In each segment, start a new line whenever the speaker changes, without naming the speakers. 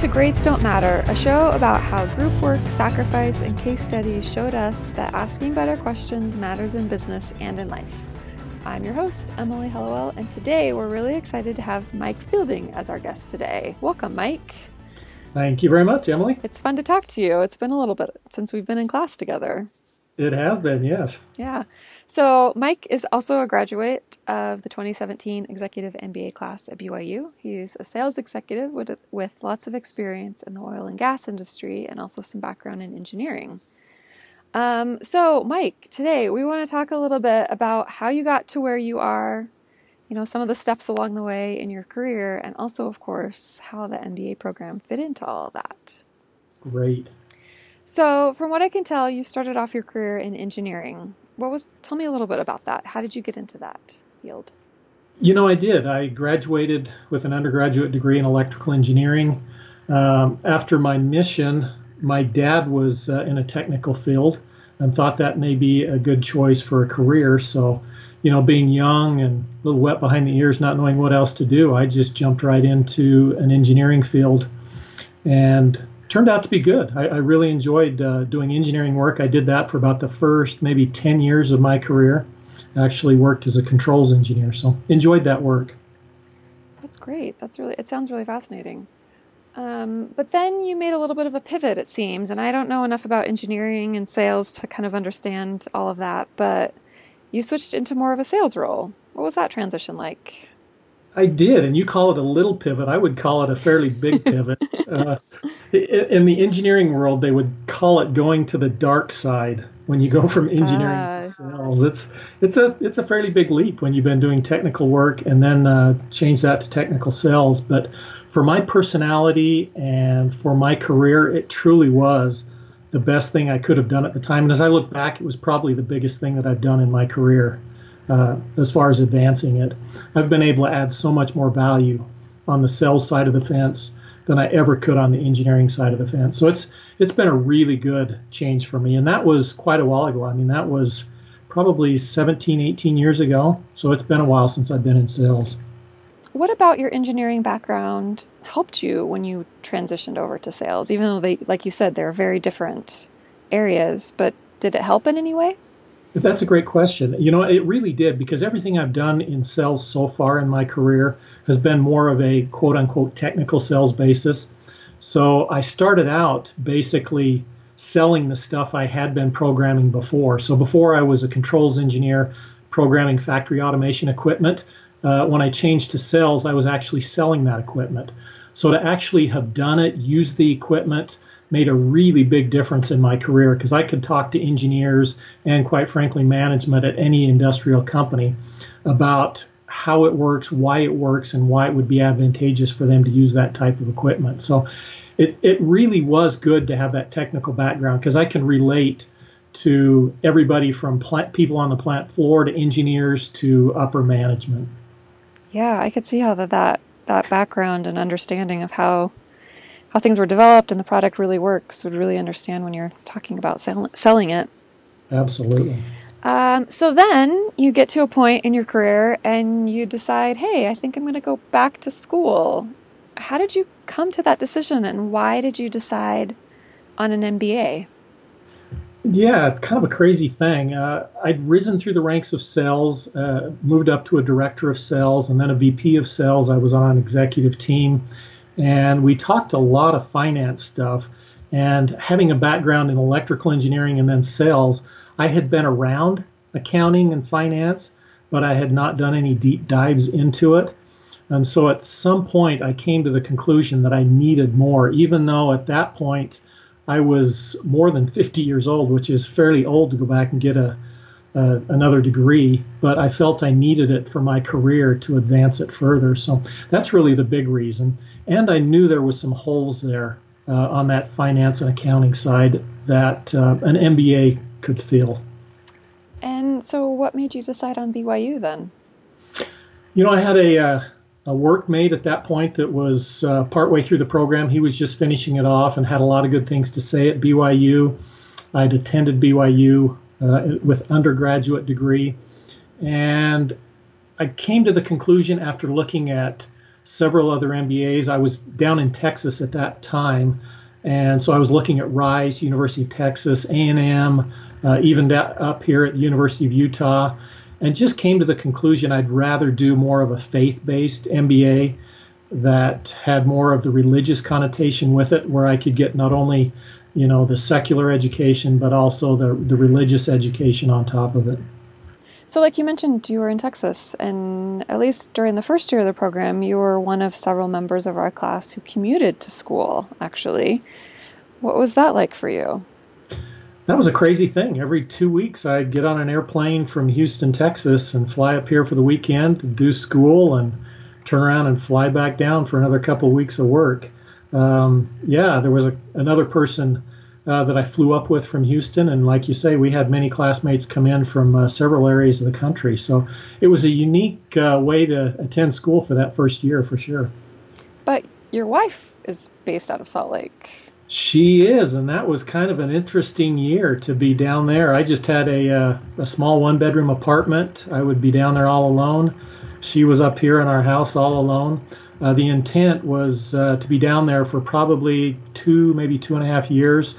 To Grades Don't Matter, a show about how group work, sacrifice, and case studies showed us that asking better questions matters in business and in life. I'm your host, Emily Hellewell, and today we're really excited to have Mike Fielding as our guest today. Welcome, Mike.
Thank you very much, Emily.
It's fun to talk to you. It's been a little bit since we've been in class together.
It has been, yes.
Yeah. So, Mike is also a graduate of the 2017 Executive MBA class at BYU. He's a sales executive with, with lots of experience in the oil and gas industry and also some background in engineering. Um, so, Mike, today we want to talk a little bit about how you got to where you are, you know, some of the steps along the way in your career, and also, of course, how the MBA program fit into all of that.
Great.
So, from what I can tell, you started off your career in engineering. What was? Tell me a little bit about that. How did you get into that field?
You know, I did. I graduated with an undergraduate degree in electrical engineering. Um, after my mission, my dad was uh, in a technical field and thought that may be a good choice for a career. So, you know, being young and a little wet behind the ears, not knowing what else to do, I just jumped right into an engineering field and turned out to be good. I, I really enjoyed uh, doing engineering work. I did that for about the first maybe 10 years of my career. I actually worked as a controls engineer, so enjoyed that work.
That's great. That's really, it sounds really fascinating. Um, but then you made a little bit of a pivot, it seems, and I don't know enough about engineering and sales to kind of understand all of that, but you switched into more of a sales role. What was that transition like?
I did, and you call it a little pivot. I would call it a fairly big pivot. uh, in the engineering world, they would call it going to the dark side when you go from engineering uh, to ah. sales. It's it's a it's a fairly big leap when you've been doing technical work and then uh, change that to technical sales. But for my personality and for my career, it truly was the best thing I could have done at the time. And as I look back, it was probably the biggest thing that I've done in my career uh, as far as advancing it. I've been able to add so much more value on the sales side of the fence than I ever could on the engineering side of the fence. So it's it's been a really good change for me, and that was quite a while ago. I mean, that was probably 17, 18 years ago. So it's been a while since I've been in sales.
What about your engineering background helped you when you transitioned over to sales? Even though they, like you said, they're very different areas, but did it help in any way?
That's a great question. You know, it really did because everything I've done in sales so far in my career has been more of a quote unquote technical sales basis. So I started out basically selling the stuff I had been programming before. So before I was a controls engineer programming factory automation equipment uh, when I changed to sales, I was actually selling that equipment. So to actually have done it, use the equipment, made a really big difference in my career because I could talk to engineers and, quite frankly, management at any industrial company about how it works, why it works, and why it would be advantageous for them to use that type of equipment. So it, it really was good to have that technical background because I can relate to everybody from plant, people on the plant floor to engineers to upper management.
Yeah, I could see how that that, that background and understanding of how how things were developed and the product really works would really understand when you're talking about sell- selling it.
Absolutely.
Um, so then you get to a point in your career and you decide, hey, I think I'm going to go back to school. How did you come to that decision and why did you decide on an MBA?
Yeah, kind of a crazy thing. Uh, I'd risen through the ranks of sales, uh, moved up to a director of sales, and then a VP of sales. I was on an executive team, and we talked a lot of finance stuff. And having a background in electrical engineering and then sales, I had been around accounting and finance, but I had not done any deep dives into it. And so at some point, I came to the conclusion that I needed more, even though at that point, I was more than 50 years old, which is fairly old to go back and get a, a, another degree. But I felt I needed it for my career to advance it further. So that's really the big reason. And I knew there was some holes there uh, on that finance and accounting side that uh, an MBA could fill.
And so, what made you decide on BYU then?
You know, I had a uh, a workmate at that point that was uh, partway through the program. He was just finishing it off and had a lot of good things to say at BYU. I'd attended BYU uh, with undergraduate degree, and I came to the conclusion after looking at several other MBAs. I was down in Texas at that time, and so I was looking at Rice, University of Texas, A&M, uh, even up here at the University of Utah, and just came to the conclusion I'd rather do more of a faith-based MBA that had more of the religious connotation with it, where I could get not only you know the secular education but also the the religious education on top of it.
So, like you mentioned, you were in Texas, and at least during the first year of the program, you were one of several members of our class who commuted to school, actually. What was that like for you?
That was a crazy thing. Every two weeks, I'd get on an airplane from Houston, Texas, and fly up here for the weekend, to do school, and turn around and fly back down for another couple of weeks of work. Um, yeah, there was a, another person uh, that I flew up with from Houston. And like you say, we had many classmates come in from uh, several areas of the country. So it was a unique uh, way to attend school for that first year, for sure.
But your wife is based out of Salt Lake.
She is, and that was kind of an interesting year to be down there. I just had a, uh, a small one bedroom apartment. I would be down there all alone. She was up here in our house all alone. Uh, the intent was uh, to be down there for probably two, maybe two and a half years,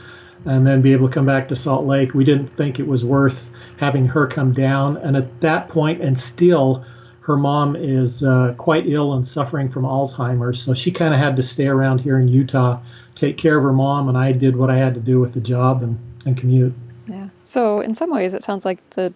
and then be able to come back to Salt Lake. We didn't think it was worth having her come down. And at that point, and still, her mom is uh, quite ill and suffering from Alzheimer's. So she kind of had to stay around here in Utah, take care of her mom, and I did what I had to do with the job and, and commute.
Yeah. So, in some ways, it sounds like the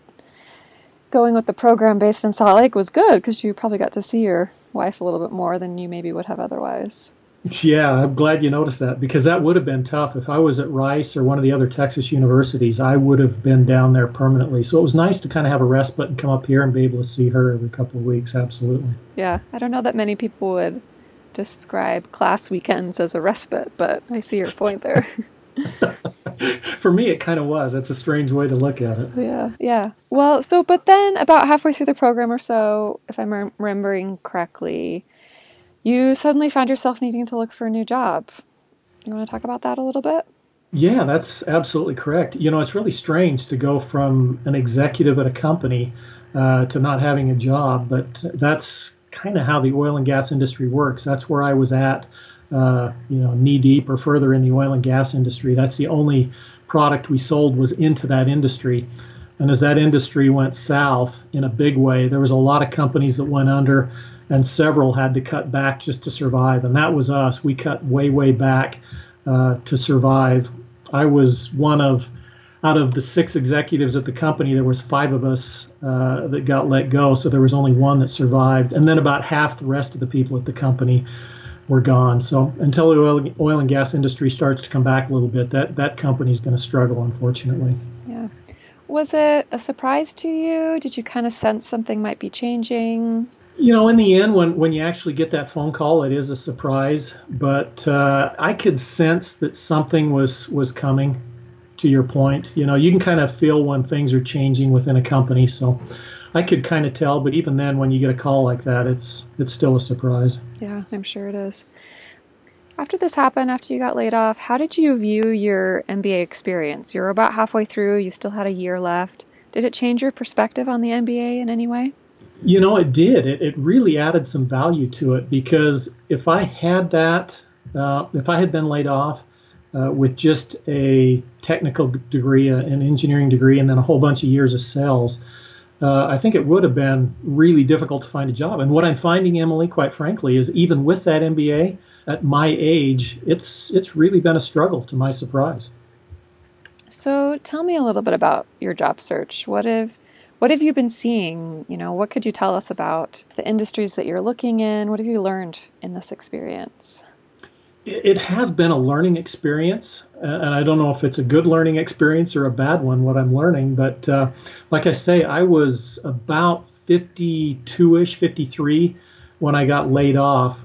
going with the program based in Salt Lake was good because you probably got to see your wife a little bit more than you maybe would have otherwise.
Yeah, I'm glad you noticed that because that would have been tough. If I was at Rice or one of the other Texas universities, I would have been down there permanently. So it was nice to kind of have a respite and come up here and be able to see her every couple of weeks. Absolutely.
Yeah, I don't know that many people would describe class weekends as a respite, but I see your point there.
For me, it kind of was. That's a strange way to look at it.
Yeah, yeah. Well, so, but then about halfway through the program or so, if I'm remembering correctly, you suddenly found yourself needing to look for a new job. You want to talk about that a little bit?
Yeah, that's absolutely correct. You know, it's really strange to go from an executive at a company uh, to not having a job, but that's kind of how the oil and gas industry works. That's where I was at uh, you know, knee deep or further in the oil and gas industry. That's the only product we sold was into that industry. And as that industry went south in a big way, there was a lot of companies that went under, and several had to cut back just to survive. And that was us. We cut way, way back uh, to survive. I was one of out of the six executives at the company, there was five of us uh, that got let go, so there was only one that survived, and then about half the rest of the people at the company were gone. So until the oil, oil and gas industry starts to come back a little bit, that that company is going to struggle, unfortunately.
Yeah. Was it a surprise to you? Did you kind of sense something might be changing?
You know, in the end, when when you actually get that phone call, it is a surprise. But uh, I could sense that something was was coming. To your point, you know, you can kind of feel when things are changing within a company. So I could kind of tell, but even then, when you get a call like that, it's it's still a surprise.
Yeah, I'm sure it is. After this happened, after you got laid off, how did you view your MBA experience? You're about halfway through. You still had a year left. Did it change your perspective on the MBA in any way?
You know, it did. It, it really added some value to it because if I had that, uh, if I had been laid off uh, with just a technical degree, uh, an engineering degree, and then a whole bunch of years of sales, uh, I think it would have been really difficult to find a job. And what I'm finding, Emily, quite frankly, is even with that MBA at my age, it's it's really been a struggle. To my surprise.
So tell me a little bit about your job search. What have what have you been seeing? You know, what could you tell us about the industries that you're looking in? What have you learned in this experience?
It has been a learning experience, and I don't know if it's a good learning experience or a bad one. What I'm learning, but uh, like I say, I was about 52ish, 53 when I got laid off,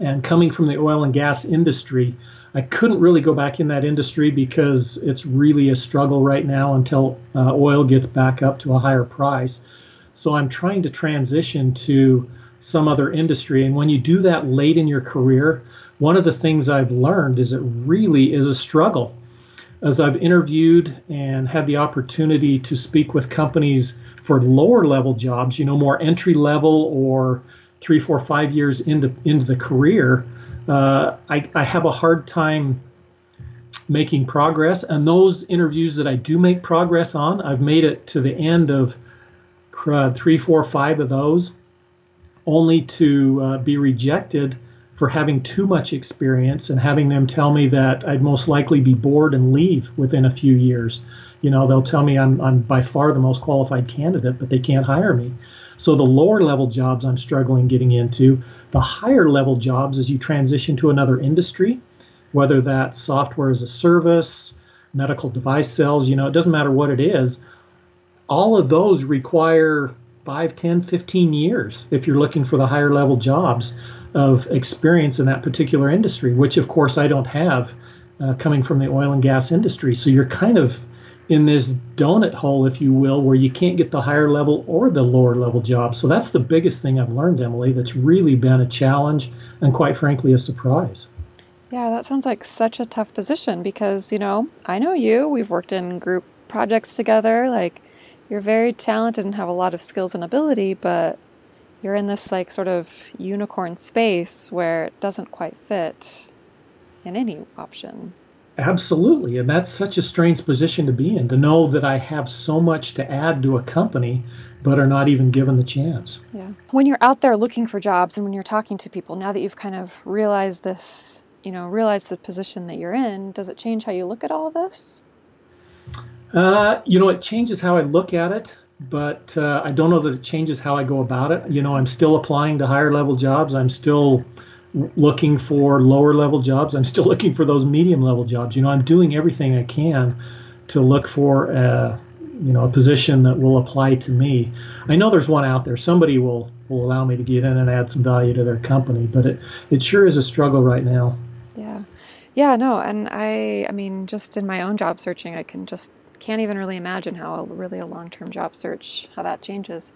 and coming from the oil and gas industry, I couldn't really go back in that industry because it's really a struggle right now until uh, oil gets back up to a higher price. So I'm trying to transition to some other industry, and when you do that late in your career one of the things I've learned is it really is a struggle. As I've interviewed and had the opportunity to speak with companies for lower level jobs, you know, more entry level or three, four, five years into into the career, uh, I, I have a hard time making progress. And those interviews that I do make progress on, I've made it to the end of uh, three, four, five of those, only to uh, be rejected for having too much experience and having them tell me that I'd most likely be bored and leave within a few years. You know, they'll tell me I'm, I'm by far the most qualified candidate, but they can't hire me. So the lower level jobs I'm struggling getting into, the higher level jobs as you transition to another industry, whether that's software as a service, medical device sales, you know, it doesn't matter what it is. All of those require 5, 10, 15 years if you're looking for the higher level jobs of experience in that particular industry, which of course I don't have uh, coming from the oil and gas industry. So you're kind of in this donut hole, if you will, where you can't get the higher level or the lower level jobs. So that's the biggest thing I've learned, Emily, that's really been a challenge and quite frankly a surprise.
Yeah, that sounds like such a tough position because, you know, I know you, we've worked in group projects together. Like, you're very talented and have a lot of skills and ability, but you're in this like sort of unicorn space where it doesn't quite fit in any option.
Absolutely. And that's such a strange position to be in to know that I have so much to add to a company but are not even given the chance.
Yeah. When you're out there looking for jobs and when you're talking to people, now that you've kind of realized this, you know, realized the position that you're in, does it change how you look at all this?
Uh, you know, it changes how I look at it but uh, I don't know that it changes how I go about it. You know, I'm still applying to higher level jobs. I'm still looking for lower level jobs. I'm still looking for those medium level jobs. You know, I'm doing everything I can to look for a, you know, a position that will apply to me. I know there's one out there. Somebody will will allow me to get in and add some value to their company, but it it sure is a struggle right now.
Yeah. Yeah, no, and I I mean just in my own job searching, I can just can't even really imagine how a, really a long-term job search how that changes.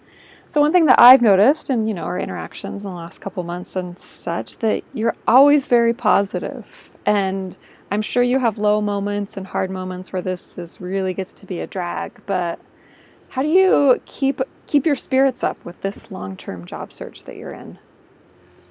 So one thing that I've noticed in you know our interactions in the last couple months and such that you're always very positive. and I'm sure you have low moments and hard moments where this is really gets to be a drag, but how do you keep keep your spirits up with this long-term job search that you're in?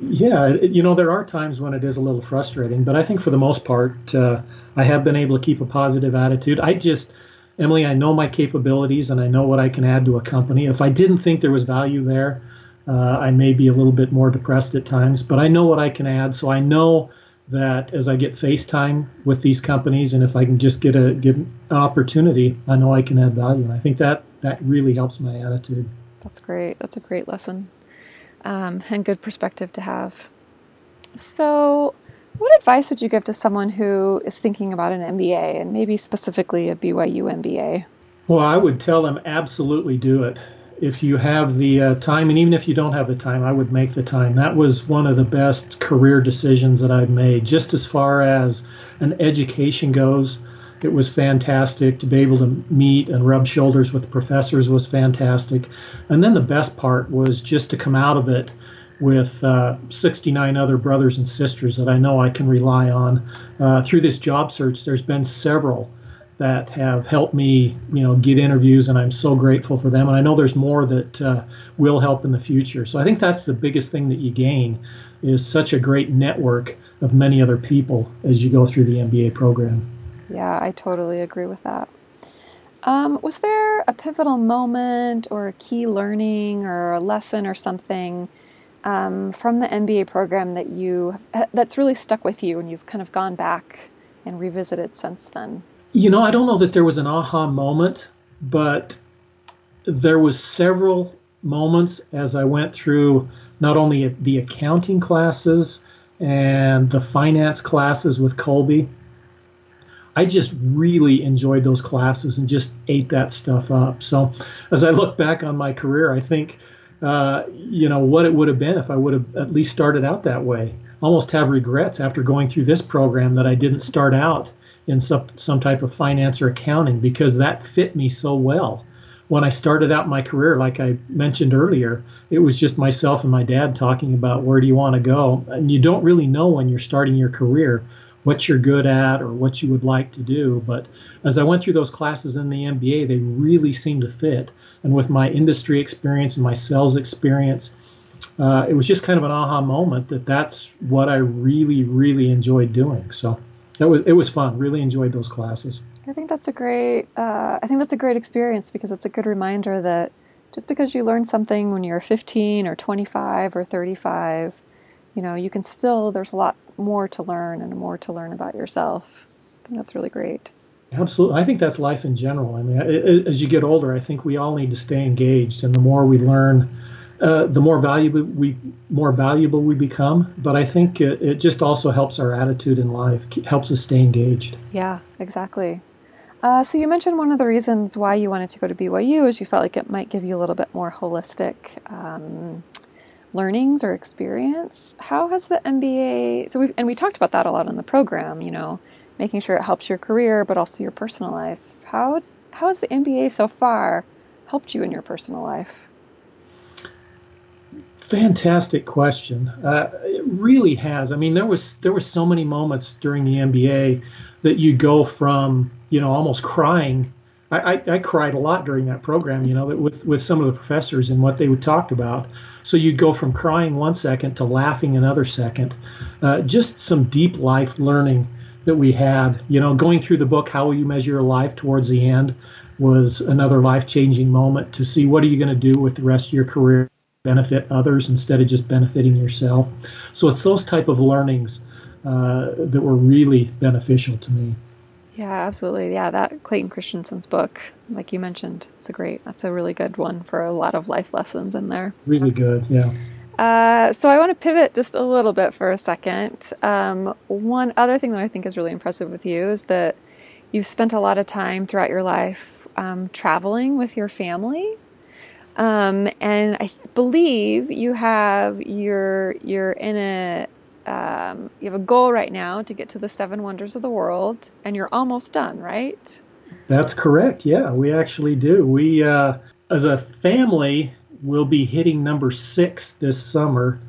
Yeah, you know there are times when it is a little frustrating, but I think for the most part uh, I have been able to keep a positive attitude. I just Emily, I know my capabilities and I know what I can add to a company. If I didn't think there was value there, uh, I may be a little bit more depressed at times, but I know what I can add. So I know that as I get FaceTime with these companies, and if I can just get a get an opportunity, I know I can add value. And I think that that really helps my attitude.
That's great. That's a great lesson um, and good perspective to have. So, what advice would you give to someone who is thinking about an MBA and maybe specifically a BYU MBA?
Well, I would tell them absolutely do it. If you have the uh, time, and even if you don't have the time, I would make the time. That was one of the best career decisions that I've made. Just as far as an education goes, it was fantastic to be able to meet and rub shoulders with professors was fantastic and then the best part was just to come out of it with uh, 69 other brothers and sisters that I know I can rely on. Uh, through this job search, there's been several that have helped me, you know, get interviews, and I'm so grateful for them. And I know there's more that uh, will help in the future. So I think that's the biggest thing that you gain is such a great network of many other people as you go through the MBA program.
Yeah, I totally agree with that. Um, was there a pivotal moment or a key learning or a lesson or something um, from the MBA program that you that's really stuck with you and you've kind of gone back and revisited since then?
You know, I don't know that there was an aha moment, but there was several moments as I went through not only the accounting classes and the finance classes with Colby. I just really enjoyed those classes and just ate that stuff up. So, as I look back on my career, I think uh, you know, what it would have been if I would have at least started out that way. Almost have regrets after going through this program that I didn't start out in some, some type of finance or accounting because that fit me so well. When I started out my career, like I mentioned earlier, it was just myself and my dad talking about where do you want to go. And you don't really know when you're starting your career what you're good at or what you would like to do. But as I went through those classes in the MBA, they really seemed to fit. And with my industry experience and my sales experience, uh, it was just kind of an aha moment that that's what I really, really enjoyed doing. So that was it was fun. Really enjoyed those classes.
I think that's a great. Uh, I think that's a great experience because it's a good reminder that just because you learn something when you're 15 or 25 or 35, you know, you can still. There's a lot more to learn and more to learn about yourself. Think that's really great.
Absolutely. I think that's life in general. I mean, as you get older, I think we all need to stay engaged, and the more we learn uh, the more valuable we more valuable we become. But I think it, it just also helps our attitude in life, helps us stay engaged.
Yeah, exactly. Uh, so you mentioned one of the reasons why you wanted to go to BYU is you felt like it might give you a little bit more holistic um, learnings or experience. How has the MBA? So we've and we talked about that a lot in the program. You know, making sure it helps your career, but also your personal life. How how has the MBA so far helped you in your personal life?
Fantastic question. Uh, it really has. I mean, there was there were so many moments during the MBA that you go from you know almost crying. I, I, I cried a lot during that program, you know, with with some of the professors and what they would talk about. So you'd go from crying one second to laughing another second. Uh, just some deep life learning that we had. You know, going through the book "How Will You Measure Your Life" towards the end was another life changing moment to see what are you going to do with the rest of your career benefit others instead of just benefiting yourself. So it's those type of learnings uh, that were really beneficial to me.
Yeah, absolutely. Yeah, that Clayton Christensen's book, like you mentioned, it's a great. That's a really good one for a lot of life lessons in there.
Really good. Yeah.
Uh, so I want to pivot just a little bit for a second. Um, one other thing that I think is really impressive with you is that you've spent a lot of time throughout your life um, traveling with your family um, and I believe you have you're you're in a um, you have a goal right now to get to the seven wonders of the world, and you're almost done, right?
That's correct. Yeah, we actually do. We uh, as a family will be hitting number six this summer.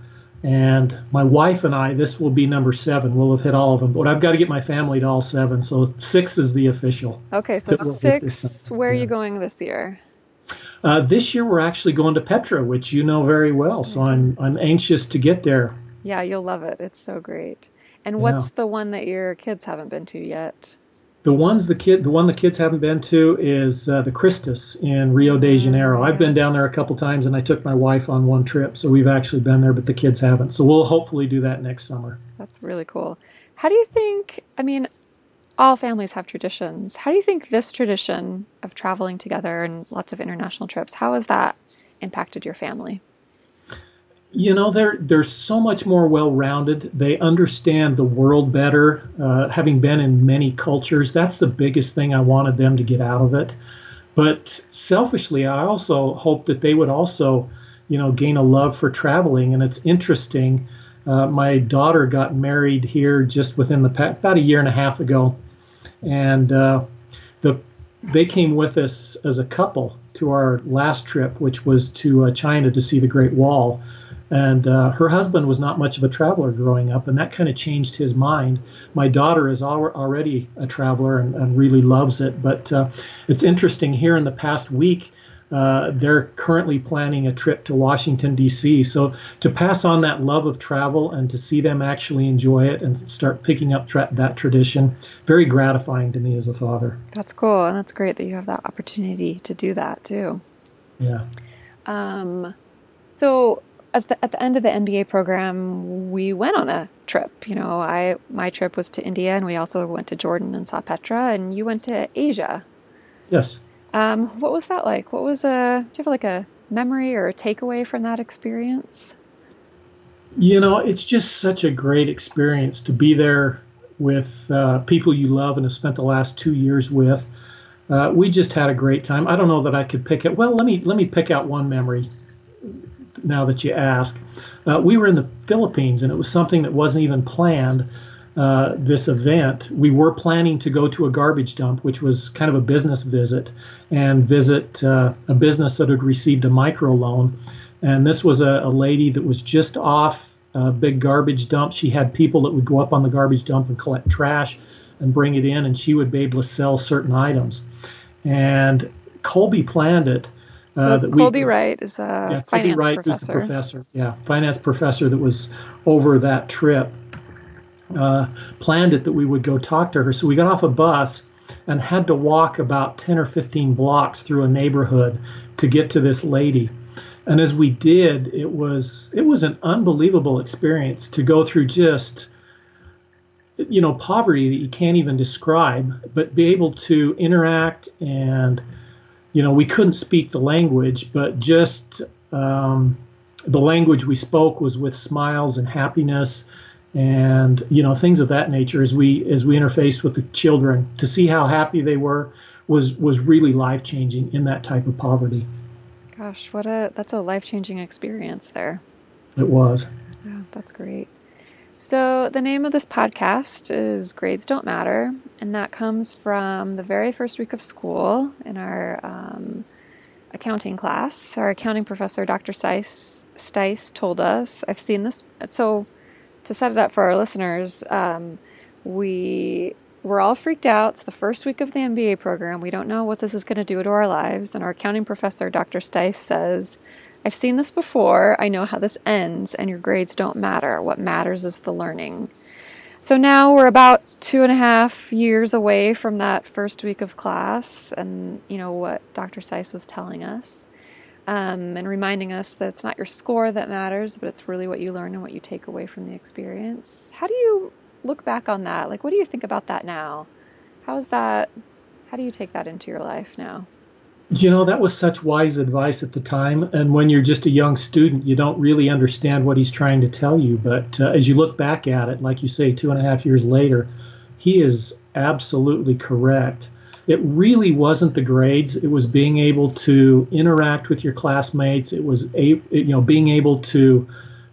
And my wife and I, this will be number seven. We'll have hit all of them, but I've got to get my family to all seven. So six is the official.
Okay, so six. Where are you going this year?
Uh, this year we're actually going to Petra, which you know very well. So I'm I'm anxious to get there.
Yeah, you'll love it. It's so great. And what's the one that your kids haven't been to yet?
The ones the kid the one the kids haven't been to is uh, the Christus in Rio de Janeiro. Oh. I've been down there a couple times and I took my wife on one trip, so we've actually been there, but the kids haven't. So we'll hopefully do that next summer.
That's really cool. How do you think? I mean, all families have traditions. How do you think this tradition of traveling together and lots of international trips, how has that impacted your family?
You know, they're they're so much more well-rounded. They understand the world better. Uh, having been in many cultures, that's the biggest thing I wanted them to get out of it. But selfishly, I also hope that they would also, you know, gain a love for traveling. And it's interesting. Uh, my daughter got married here just within the past, about a year and a half ago, and uh, the they came with us as a couple to our last trip, which was to uh, China to see the Great Wall. And uh, her husband was not much of a traveler growing up, and that kind of changed his mind. My daughter is al- already a traveler and, and, really loves it. But uh, it's interesting here in the past week, uh, they're currently planning a trip to Washington, D.C. So to pass on that love of travel and to see them actually enjoy it and start picking up tra- that tradition, very gratifying to me as a father.
That's cool. And that's great that you have that opportunity to do that too.
Yeah.
Um, so the, at the end of the MBA program, we went on a trip. You know, I my trip was to India, and we also went to Jordan and saw Petra. And you went to Asia.
Yes.
Um, what was that like? What was a, do you have like a memory or a takeaway from that experience?
You know, it's just such a great experience to be there with uh, people you love and have spent the last two years with. Uh, we just had a great time. I don't know that I could pick it. Well, let me let me pick out one memory. Now that you ask, uh, we were in the Philippines and it was something that wasn't even planned. Uh, this event, we were planning to go to a garbage dump, which was kind of a business visit, and visit uh, a business that had received a micro loan. And this was a, a lady that was just off a big garbage dump. She had people that would go up on the garbage dump and collect trash and bring it in, and she would be able to sell certain items. And Colby planned it
So uh, Colby we, Wright is a yeah, finance Wright professor.
professor. Yeah, finance professor that was over that trip. Uh, planned it that we would go talk to her. So we got off a bus and had to walk about 10 or 15 blocks through a neighborhood to get to this lady. And as we did, it was it was an unbelievable experience to go through just you know poverty that you can't even describe, but be able to interact and you know, we couldn't speak the language, but just um, the language we spoke was with smiles and happiness and you know things of that nature as we as we interfaced with the children. To see how happy they were was was really life changing in that type of poverty.
Gosh what a that's a life changing experience there.
It was.
Yeah that's great so, the name of this podcast is Grades Don't Matter, and that comes from the very first week of school in our um, accounting class. Our accounting professor, Dr. Stice, told us, I've seen this. So, to set it up for our listeners, um, we we're all freaked out. It's the first week of the MBA program. We don't know what this is going to do to our lives. And our accounting professor, Dr. Stice, says, I've seen this before. I know how this ends, and your grades don't matter. What matters is the learning. So now we're about two and a half years away from that first week of class, and you know what Dr. Stice was telling us, um, and reminding us that it's not your score that matters, but it's really what you learn and what you take away from the experience. How do you look back on that? Like, what do you think about that now? How is that? How do you take that into your life now?
You know, that was such wise advice at the time. And when you're just a young student, you don't really understand what he's trying to tell you. But uh, as you look back at it, like you say, two and a half years later, he is absolutely correct. It really wasn't the grades. It was being able to interact with your classmates. It was, a, you know, being able to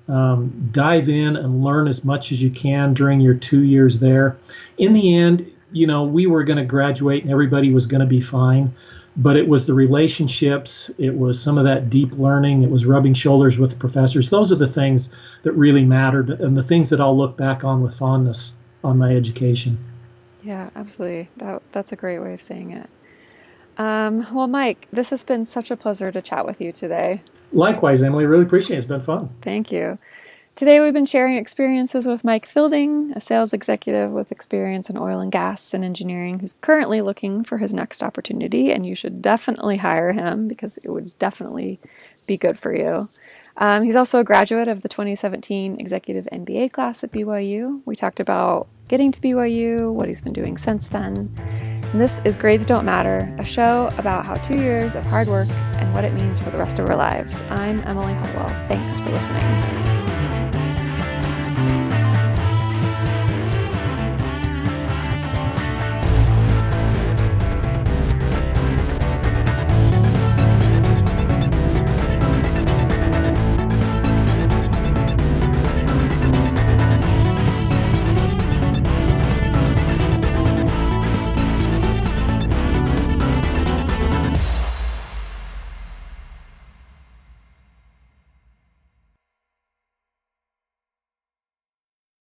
um, dive in and learn as much as you can during your two years there. In the end, you know, we were going to graduate and everybody was going to be fine but it was the relationships, it was some of that deep learning, it was rubbing shoulders with the professors. Those are the things that really mattered and the things that I'll look back on with fondness on my education.
Yeah, absolutely. That, that's a great way of saying it. Um, well, Mike, this has been such a pleasure to chat with you today.
Likewise, Emily. Really appreciate it. It's been fun.
Thank you. Today, we've been sharing experiences with Mike Fielding, a sales executive with experience in oil and gas and engineering, who's currently looking for his next opportunity. And you should definitely hire him because it would definitely be good for you. Um, he's also a graduate of the 2017 Executive MBA class at BYU. We talked about getting to BYU, what he's been doing since then. And this is Grades Don't Matter, a show about how two years of hard work and what it means for the rest of our lives. I'm Emily Hartwell. Thanks for listening.